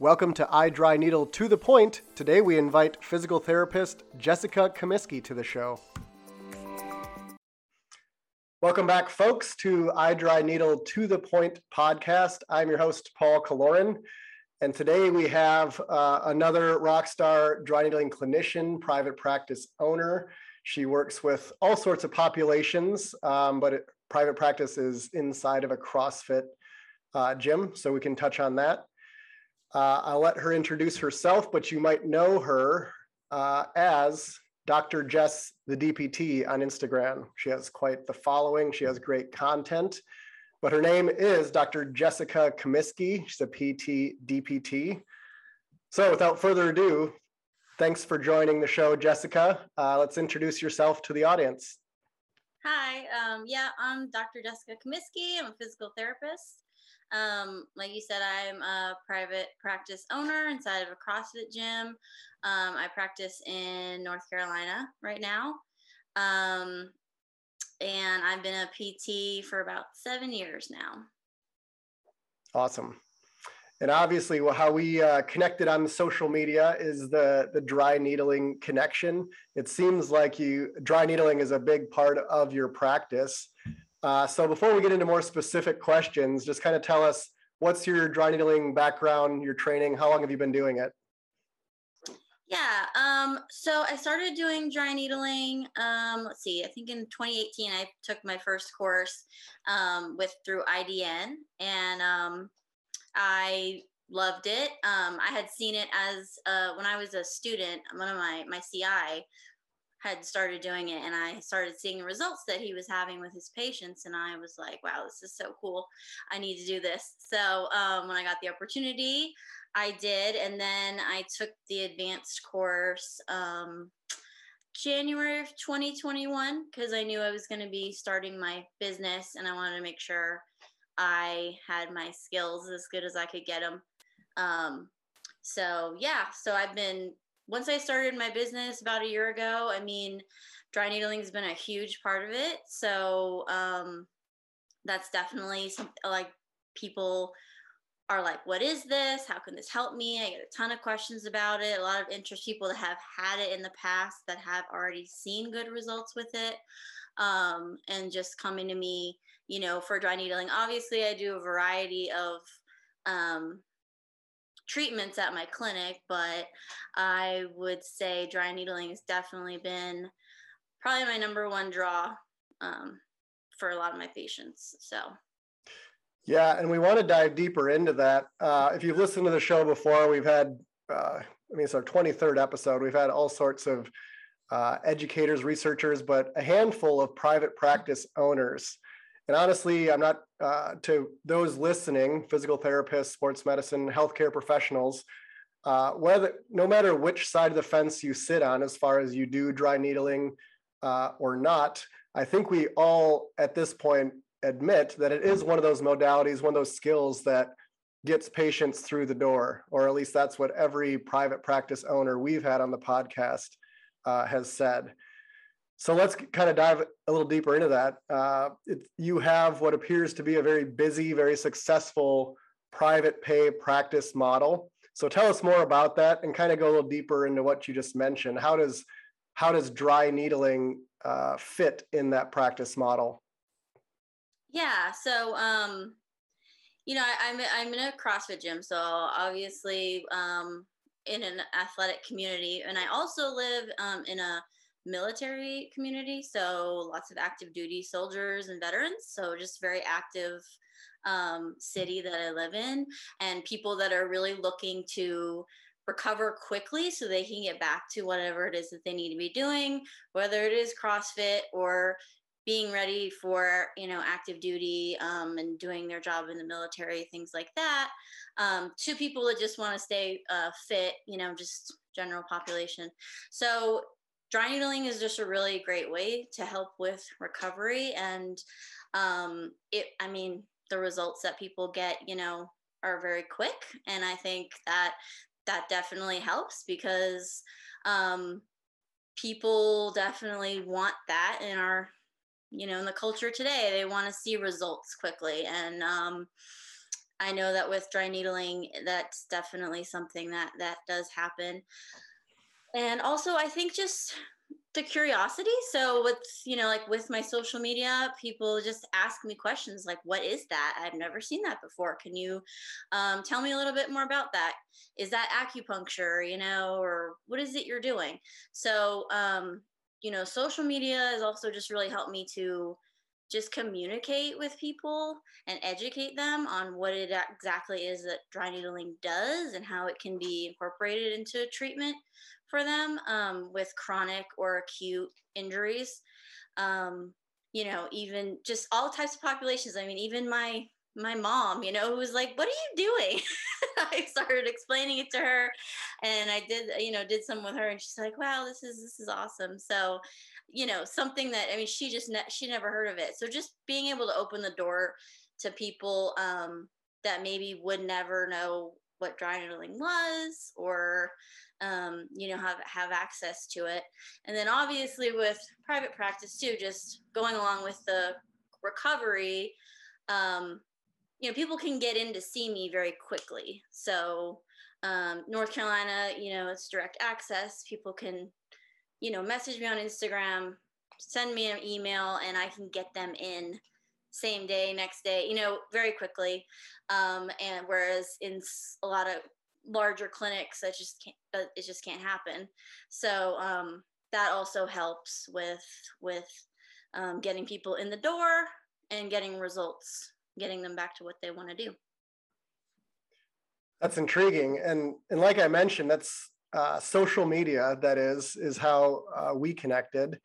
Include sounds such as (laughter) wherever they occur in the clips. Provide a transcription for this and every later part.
Welcome to iDryNeedle to the Point. Today we invite physical therapist Jessica Comiskey to the show. Welcome back, folks, to iDryNeedle to the Point podcast. I'm your host, Paul Killoren. And today we have uh, another rock star dry needling clinician, private practice owner. She works with all sorts of populations, um, but it, private practice is inside of a CrossFit uh, gym, so we can touch on that. Uh, I'll let her introduce herself, but you might know her uh, as Dr. Jess, the DPT on Instagram. She has quite the following. She has great content, but her name is Dr. Jessica Comiskey. She's a PT DPT. So without further ado, thanks for joining the show, Jessica. Uh, let's introduce yourself to the audience. Hi, um, yeah, I'm Dr. Jessica Comiskey. I'm a physical therapist. Um, like you said, I'm a private practice owner inside of a CrossFit gym. Um, I practice in North Carolina right now. Um, and I've been a PT for about seven years now. Awesome. And obviously, well, how we uh, connected on social media is the the dry needling connection. It seems like you dry needling is a big part of your practice. Uh, so before we get into more specific questions, just kind of tell us what's your dry needling background, your training, how long have you been doing it? Yeah, um, so I started doing dry needling. Um, let's see, I think in 2018 I took my first course um, with through IDN, and um, I loved it. Um, I had seen it as uh, when I was a student. One of my my CI had started doing it and I started seeing results that he was having with his patients. And I was like, wow, this is so cool. I need to do this. So um, when I got the opportunity, I did. And then I took the advanced course um, January of 2021 because I knew I was going to be starting my business and I wanted to make sure I had my skills as good as I could get them. Um, so yeah, so I've been once I started my business about a year ago, I mean, dry needling has been a huge part of it. So um, that's definitely something like people are like, what is this? How can this help me? I get a ton of questions about it. A lot of interest people that have had it in the past that have already seen good results with it. Um, and just coming to me, you know, for dry needling. Obviously, I do a variety of um, treatments at my clinic, but I would say dry needling has definitely been probably my number one draw um, for a lot of my patients. So. Yeah, and we want to dive deeper into that. Uh, if you've listened to the show before, we've had, uh, I mean, it's our 23rd episode. We've had all sorts of uh, educators, researchers, but a handful of private practice owners and honestly, I'm not uh, to those listening, physical therapists, sports medicine, healthcare professionals, uh, whether no matter which side of the fence you sit on, as far as you do dry needling uh, or not, I think we all at this point admit that it is one of those modalities, one of those skills that gets patients through the door, or at least that's what every private practice owner we've had on the podcast uh, has said. So let's kind of dive a little deeper into that. Uh, it, you have what appears to be a very busy, very successful private pay practice model. So tell us more about that and kind of go a little deeper into what you just mentioned. How does how does dry needling uh, fit in that practice model? Yeah. So um, you know, I, am I'm, I'm in a CrossFit gym, so obviously um, in an athletic community, and I also live um, in a military community, so lots of active duty soldiers and veterans. So just very active um, city that I live in, and people that are really looking to recover quickly so they can get back to whatever it is that they need to be doing, whether it is CrossFit or being ready for you know active duty um, and doing their job in the military things like that um, to people that just want to stay uh, fit you know just general population so dry needling is just a really great way to help with recovery. And um, it i mean the results that people get you know are very quick. And i think that that definitely helps because um, people definitely want that in our you know in the culture today. They want to see results quickly. And um, I know that with dry needling, that's definitely something that that does happen. And also, I think just the curiosity. So with you know, like with my social media, people just ask me questions like, "What is that? I've never seen that before. Can you um, tell me a little bit more about that? Is that acupuncture? You know, or what is it you're doing?" So um, you know, social media has also just really helped me to just communicate with people and educate them on what it exactly is that dry needling does and how it can be incorporated into treatment for them um, with chronic or acute injuries. Um, you know, even just all types of populations. I mean, even my my mom, you know, who was like, "What are you doing?" (laughs) I started explaining it to her, and I did, you know, did some with her, and she's like, "Wow, this is this is awesome." So, you know, something that I mean, she just ne- she never heard of it. So just being able to open the door to people um, that maybe would never know what dry needling was, or um, you know, have have access to it, and then obviously with private practice too, just going along with the recovery. Um, you know, people can get in to see me very quickly. So, um, North Carolina, you know, it's direct access. People can, you know, message me on Instagram, send me an email, and I can get them in same day, next day, you know, very quickly. Um, and whereas in a lot of larger clinics, that just can't, it just can't happen. So um, that also helps with with um, getting people in the door and getting results getting them back to what they want to do. That's intriguing, and and like I mentioned, that's uh, social media. That is is how uh, we connected,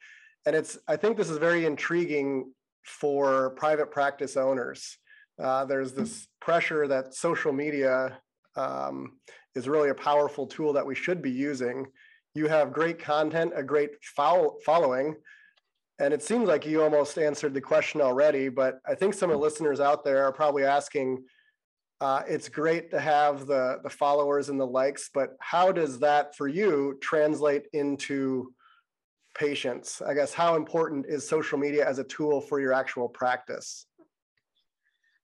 and it's. I think this is very intriguing for private practice owners. Uh, there's this pressure that social media um, is really a powerful tool that we should be using. You have great content, a great follow- following, and it seems like you almost answered the question already, but I think some of the listeners out there are probably asking, uh, it's great to have the, the followers and the likes, but how does that for you translate into patients? I guess how important is social media as a tool for your actual practice?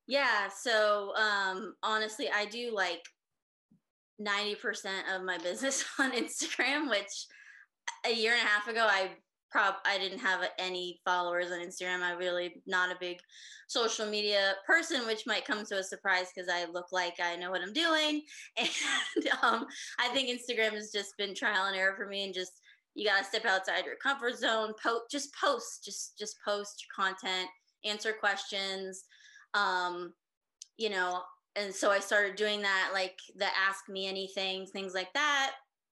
Yeah, so um, honestly, I do like 90% of my business (laughs) on Instagram, which a year and a half ago I prob I didn't have any followers on Instagram. I'm really not a big social media person, which might come to a surprise because I look like I know what I'm doing. (laughs) And um, I think Instagram has just been trial and error for me, and just you gotta step outside your comfort zone. Post, just post, just just post your content, answer questions. Um, you know, and so I started doing that, like the ask me anything, things like that.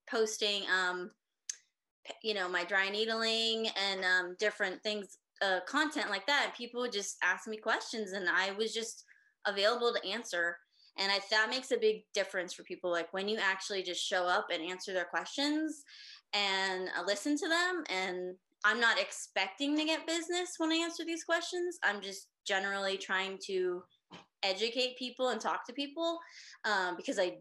Posting um, you know my dry needling and um, different things uh, content like that people would just ask me questions and i was just available to answer and I, that makes a big difference for people like when you actually just show up and answer their questions and uh, listen to them and i'm not expecting to get business when i answer these questions i'm just generally trying to educate people and talk to people um, because i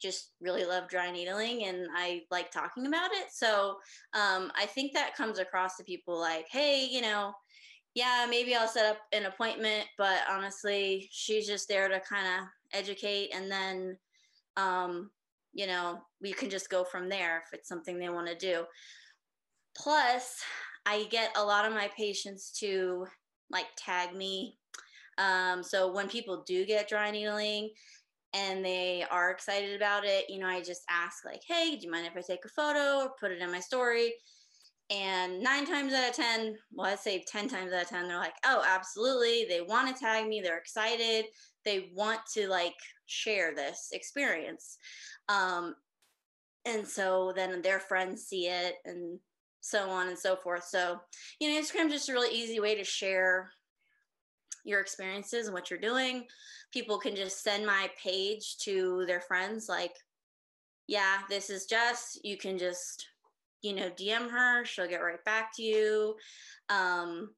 just really love dry needling and I like talking about it. So um, I think that comes across to people like, hey, you know, yeah, maybe I'll set up an appointment, but honestly, she's just there to kind of educate and then, um, you know, we can just go from there if it's something they want to do. Plus, I get a lot of my patients to like tag me. Um, so when people do get dry needling, and they are excited about it, you know, I just ask, like, hey, do you mind if I take a photo or put it in my story? And nine times out of 10, well, I'd say 10 times out of 10, they're like, oh, absolutely. They want to tag me. They're excited. They want to like share this experience. Um, and so then their friends see it and so on and so forth. So, you know, Instagram's just a really easy way to share your experiences and what you're doing. People can just send my page to their friends, like, yeah, this is Jess. You can just, you know, DM her. She'll get right back to you. Um,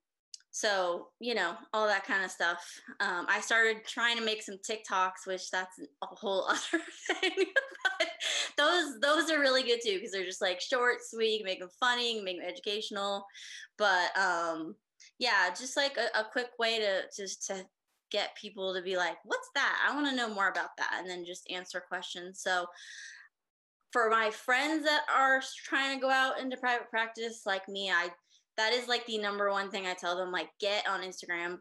so, you know, all that kind of stuff. Um, I started trying to make some TikToks, which that's a whole (laughs) other thing. those those are really good too because they're just like short, sweet, can make them funny, make them educational. But um, yeah, just like a, a quick way to just to get people to be like, what's that? I want to know more about that. And then just answer questions. So for my friends that are trying to go out into private practice like me, I that is like the number one thing I tell them like get on Instagram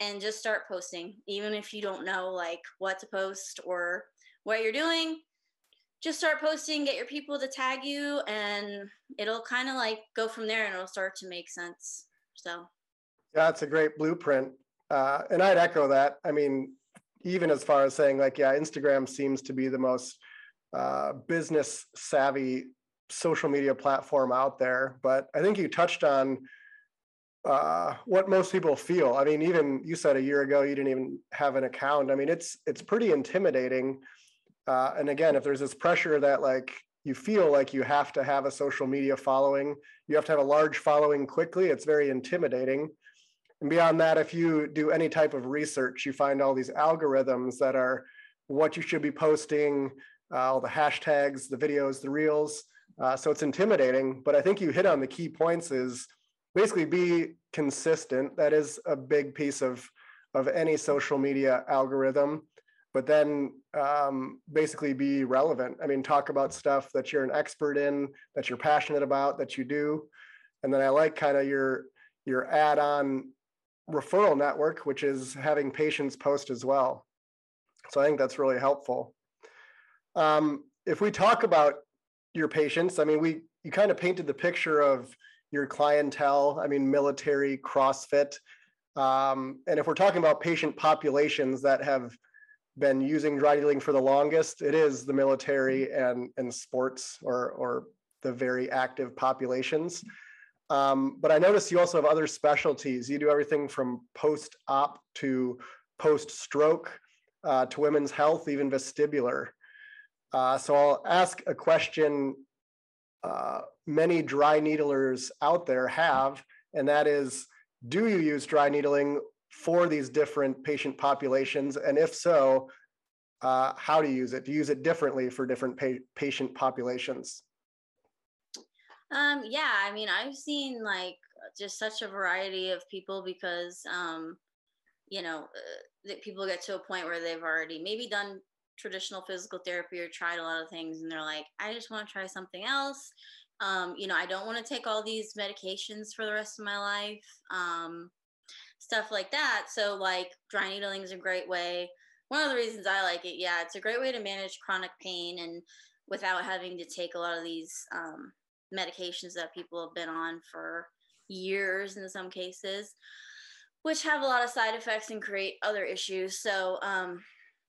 and just start posting even if you don't know like what to post or what you're doing just start posting get your people to tag you and it'll kind of like go from there and it'll start to make sense so yeah it's a great blueprint uh, and i'd echo that i mean even as far as saying like yeah instagram seems to be the most uh, business savvy social media platform out there. But I think you touched on uh, what most people feel. I mean, even you said a year ago you didn't even have an account. I mean, it's it's pretty intimidating. Uh, and again, if there's this pressure that like you feel like you have to have a social media following, you have to have a large following quickly. It's very intimidating. And beyond that, if you do any type of research, you find all these algorithms that are what you should be posting, uh, all the hashtags, the videos, the reels. Uh, so it's intimidating, but I think you hit on the key points is basically be consistent. That is a big piece of, of any social media algorithm, but then um, basically be relevant. I mean, talk about stuff that you're an expert in, that you're passionate about, that you do. And then I like kind of your, your add-on referral network, which is having patients post as well. So I think that's really helpful. Um, if we talk about your patients, I mean, we you kind of painted the picture of your clientele. I mean, military, CrossFit, um, and if we're talking about patient populations that have been using dry needling for the longest, it is the military and and sports or or the very active populations. Um, but I noticed you also have other specialties. You do everything from post-op to post-stroke uh, to women's health, even vestibular. Uh, so I'll ask a question uh, many dry needlers out there have, and that is, do you use dry needling for these different patient populations? And if so, uh, how do you use it? Do you use it differently for different pa patient populations? Um, yeah, I mean, I've seen like just such a variety of people because, um, you know, uh, that people get to a point where they've already maybe done traditional physical therapy or tried a lot of things and they're like i just want to try something else. Um, you know i don't want to take all these medications for the rest of my life um, stuff like that. So like dry needling is a great way. One of the reasons i like it yeah it's a great way to manage chronic pain and without having to take a lot of these um, medications that people have been on for years in some cases which have a lot of side effects and create other issues. So um,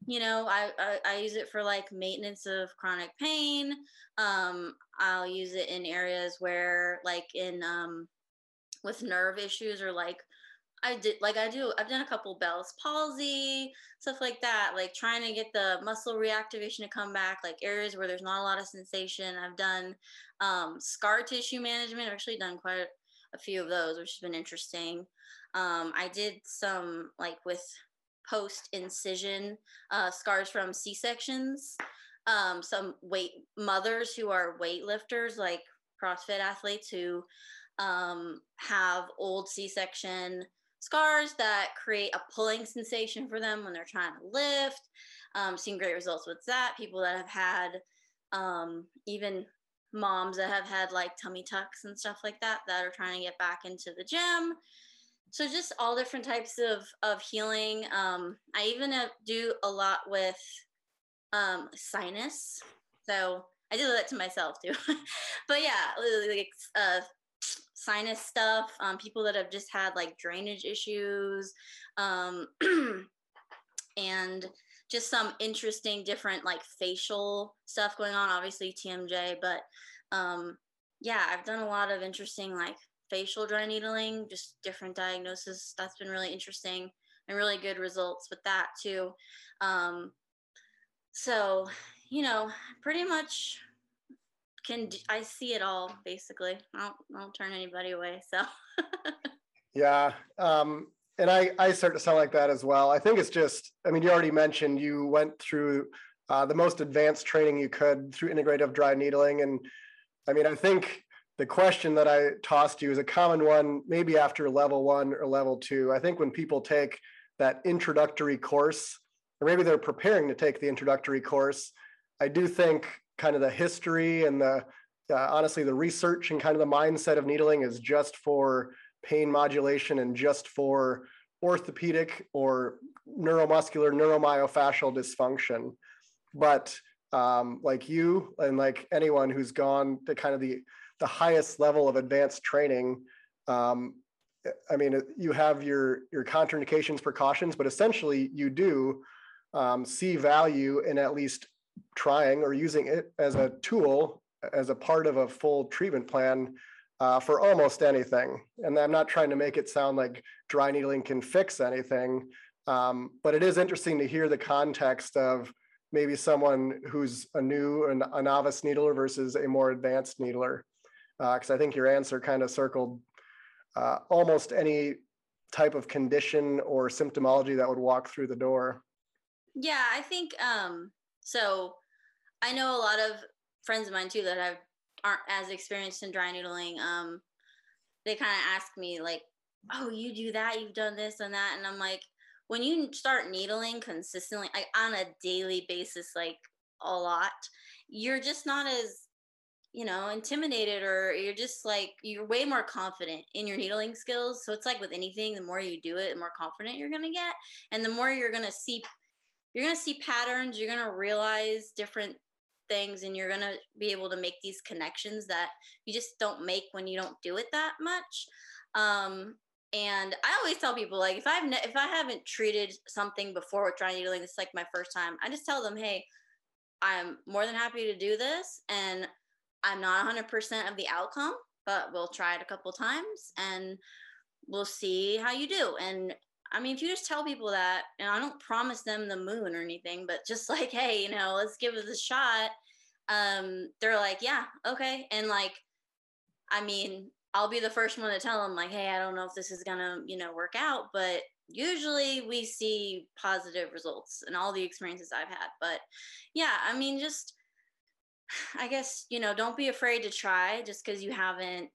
you know I, I, I use it for like maintenance of chronic pain. Um i'll use it in areas where like in um with nerve issues or like i did like i do i've done a couple bell's palsy stuff like that like trying to get the muscle reactivation to come back like areas where there's not a lot of sensation. I've done um scar tissue management. I've actually done quite a few of those which has been interesting. Um i did some like with post incision uh, scars from C sections. Um, some weight mothers who are weightlifters, like CrossFit athletes who um, have old C section scars that create a pulling sensation for them when they're trying to lift. Um, seen great results with that. People that have had um, even moms that have had like tummy tucks and stuff like that that are trying to get back into the gym so just all different types of of healing um i even uh, do a lot with um sinus so i do that to myself too (laughs) but yeah like uh sinus stuff um people that have just had like drainage issues um (clears throat) and just some interesting different like facial stuff going on obviously tmj but um yeah i've done a lot of interesting like facial dry needling, just different diagnosis. That's been really interesting and really good results with that too. Um, so, you know, pretty much can I see it all basically. I don't, I don't turn anybody away. So, (laughs) yeah. Um, and I, I start to sound like that as well. I think it's just, I mean, you already mentioned you went through uh, the most advanced training you could through integrative dry needling. And I mean, I think the question that I tossed you is a common one, maybe after level one or level two. I think when people take that introductory course, or maybe they're preparing to take the introductory course, I do think kind of the history and the uh, honestly the research and kind of the mindset of needling is just for pain modulation and just for orthopedic or neuromuscular neuromyofascial dysfunction. But um, like you and like anyone who's gone to kind of the the highest level of advanced training, um, I mean, you have your your contraindications, precautions, but essentially you do um, see value in at least trying or using it as a tool as a part of a full treatment plan uh, for almost anything. And I'm not trying to make it sound like dry needling can fix anything, um, but it is interesting to hear the context of maybe someone who's a new and a novice needler versus a more advanced needler. Because uh, I think your answer kind of circled uh, almost any type of condition or symptomology that would walk through the door. Yeah, I think um, so. I know a lot of friends of mine too that have aren't as experienced in dry needling. Um, they kind of ask me like, "Oh, you do that? You've done this and that?" And I'm like, when you start needling consistently, like on a daily basis, like a lot, you're just not as you know intimidated or you're just like you're way more confident in your needling skills so it's like with anything the more you do it the more confident you're going to get and the more you're going to see you're going to see patterns you're going to realize different things and you're going to be able to make these connections that you just don't make when you don't do it that much um, and I always tell people like if I've ne- if I haven't treated something before with dry needling, this is like my first time. I just tell them, hey, I'm more than happy to do this, and I'm not 100% of the outcome, but we'll try it a couple times and we'll see how you do. And I mean, if you just tell people that, and I don't promise them the moon or anything, but just (laughs) like, hey, you know, let's give it a shot. Um, they're like, yeah, okay. And like, I mean, I'll be the first one to tell them, like, hey, I don't know if this is gonna, you know, work out, but usually we see positive results in all the experiences I've had. But yeah, I mean, just (sighs) I guess, you know, don't be afraid to try just because you haven't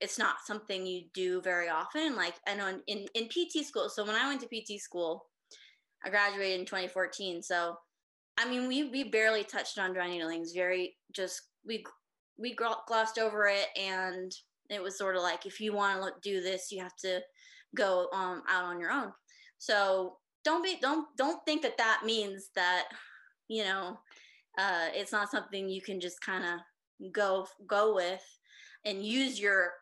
it's not something you do very often. Like I know in, in, PT school. So when I went to PT school, I graduated in 2014. So I mean, we we barely touched on dry needling. It's very just we we glossed over it, and it was sort of like if you want to do this, you have to go um, out on your own. So don't be don't don't think that that means that you know uh, it's not something you can just kind of go go with and use your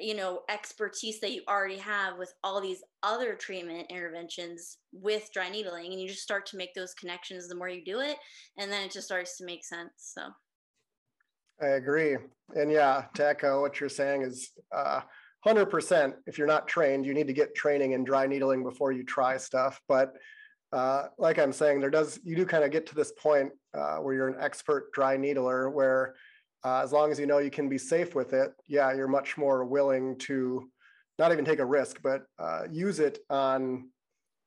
you know expertise that you already have with all these other treatment interventions with dry needling and you just start to make those connections the more you do it and then it just starts to make sense so. I agree. And yeah to echo what you're saying is uh, 100% if you're not trained you need to get training in dry needling before you try stuff but uh, like i'm saying there does you do kind of get to this point uh, where you're an expert dry needler where uh, as long as you know you can be safe with it, yeah, you're much more willing to not even take a risk, but uh, use it on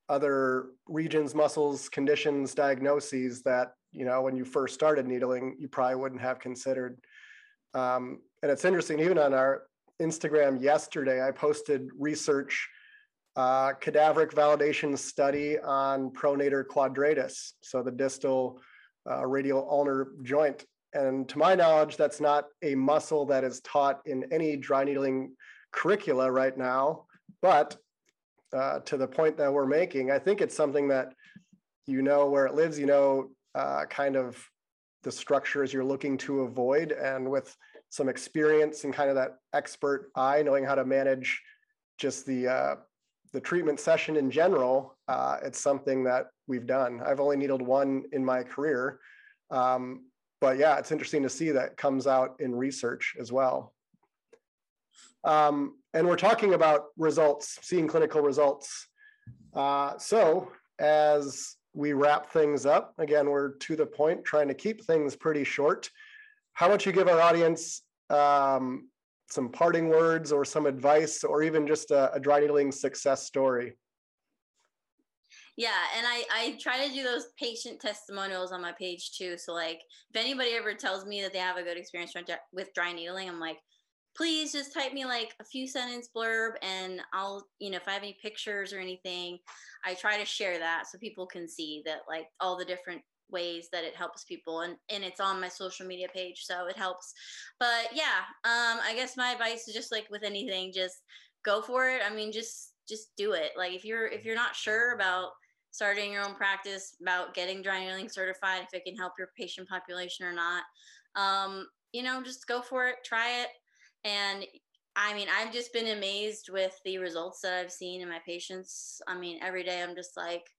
other regions, muscles, conditions, diagnoses that, you know, when you first started needling, you probably wouldn't have considered. Um, and it's interesting, even on our Instagram yesterday, I posted research uh, cadaveric validation study on pronator quadratus, so the distal uh, radial ulnar joint and to my knowledge, that's not a muscle that is taught in any dry needling curricula right now. But uh, to the point that we're making, I think it's something that you know where it lives, you know, uh, kind of the structures you're looking to avoid. And with some experience and kind of that expert eye, knowing how to manage just the uh, the treatment session in general, uh, it's something that we've done. I've only needled one in my career, um, but yeah, it's interesting to see that comes out in research as well. Um, and we're talking about results, seeing clinical results. Uh, so as we wrap things up, again, we're to the point, trying to keep things pretty short. How about you give our audience um, some parting words or some advice or even just a, a dry needling success story? Yeah and i i try to do those patient testimonials on my page too so like if anybody ever tells me that they have a good experience with dry needling i'm like please just type me like a few sentence blurb and I'll, you know, if I have any pictures or anything, I try to share that so people can see that like all the different ways that it helps people and and it's on my social media page so it helps. But yeah um i guess my advice is just like with anything just go for it. I mean just just do it. Like if you're if you're not sure about starting your own practice about getting dry needling certified if it can help your patient population or not um you know just go for it try it and I mean, I've just been amazed with the results that I've seen in my patients. I mean, every day I'm just like,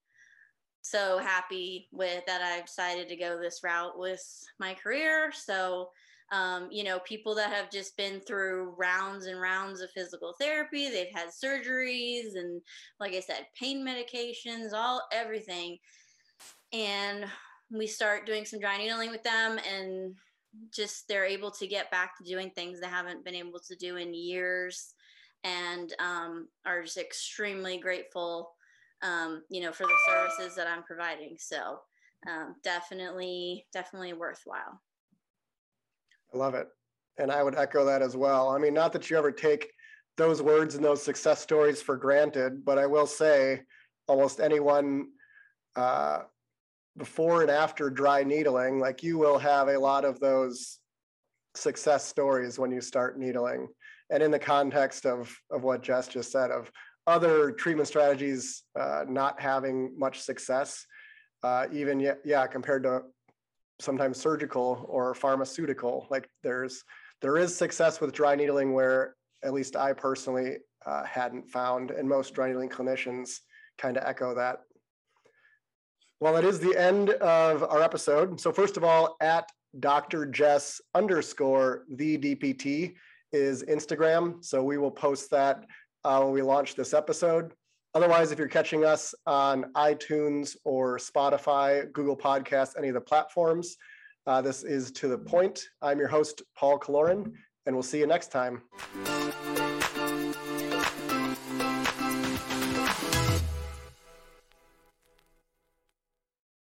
so happy with that I've decided to go this route with my career. So, um, you know, people that have just been through rounds and rounds of physical therapy, they've had surgeries and, like I said, pain medications, all everything. And we start doing some dry needling with them, and just they're able to get back to doing things they haven't been able to do in years and um, are just extremely grateful um, you know, for the services that I'm providing. So um, definitely, definitely worthwhile. Love it. And I would echo that as well. I mean, not that you ever take those words and those success stories for granted, but I will say almost anyone uh, before and after dry needling, like you will have a lot of those success stories when you start needling. And in the context of, of what Jess just said, of other treatment strategies uh, not having much success, uh, even yeah, yeah, compared to sometimes surgical or pharmaceutical. Like there's there is success with dry needling where at least I personally uh, hadn't found, and most dry needling clinicians kind of echo that. Well, it is the end of our episode. So first of all, at Dr. Jess underscore the DPT is Instagram. So we will post that uh, when we launch this episode. Otherwise, if you're catching us on iTunes or Spotify, Google Podcasts, any of the platforms, uh, this is To the Point. I'm your host, Paul Killoren, and we'll see you next time.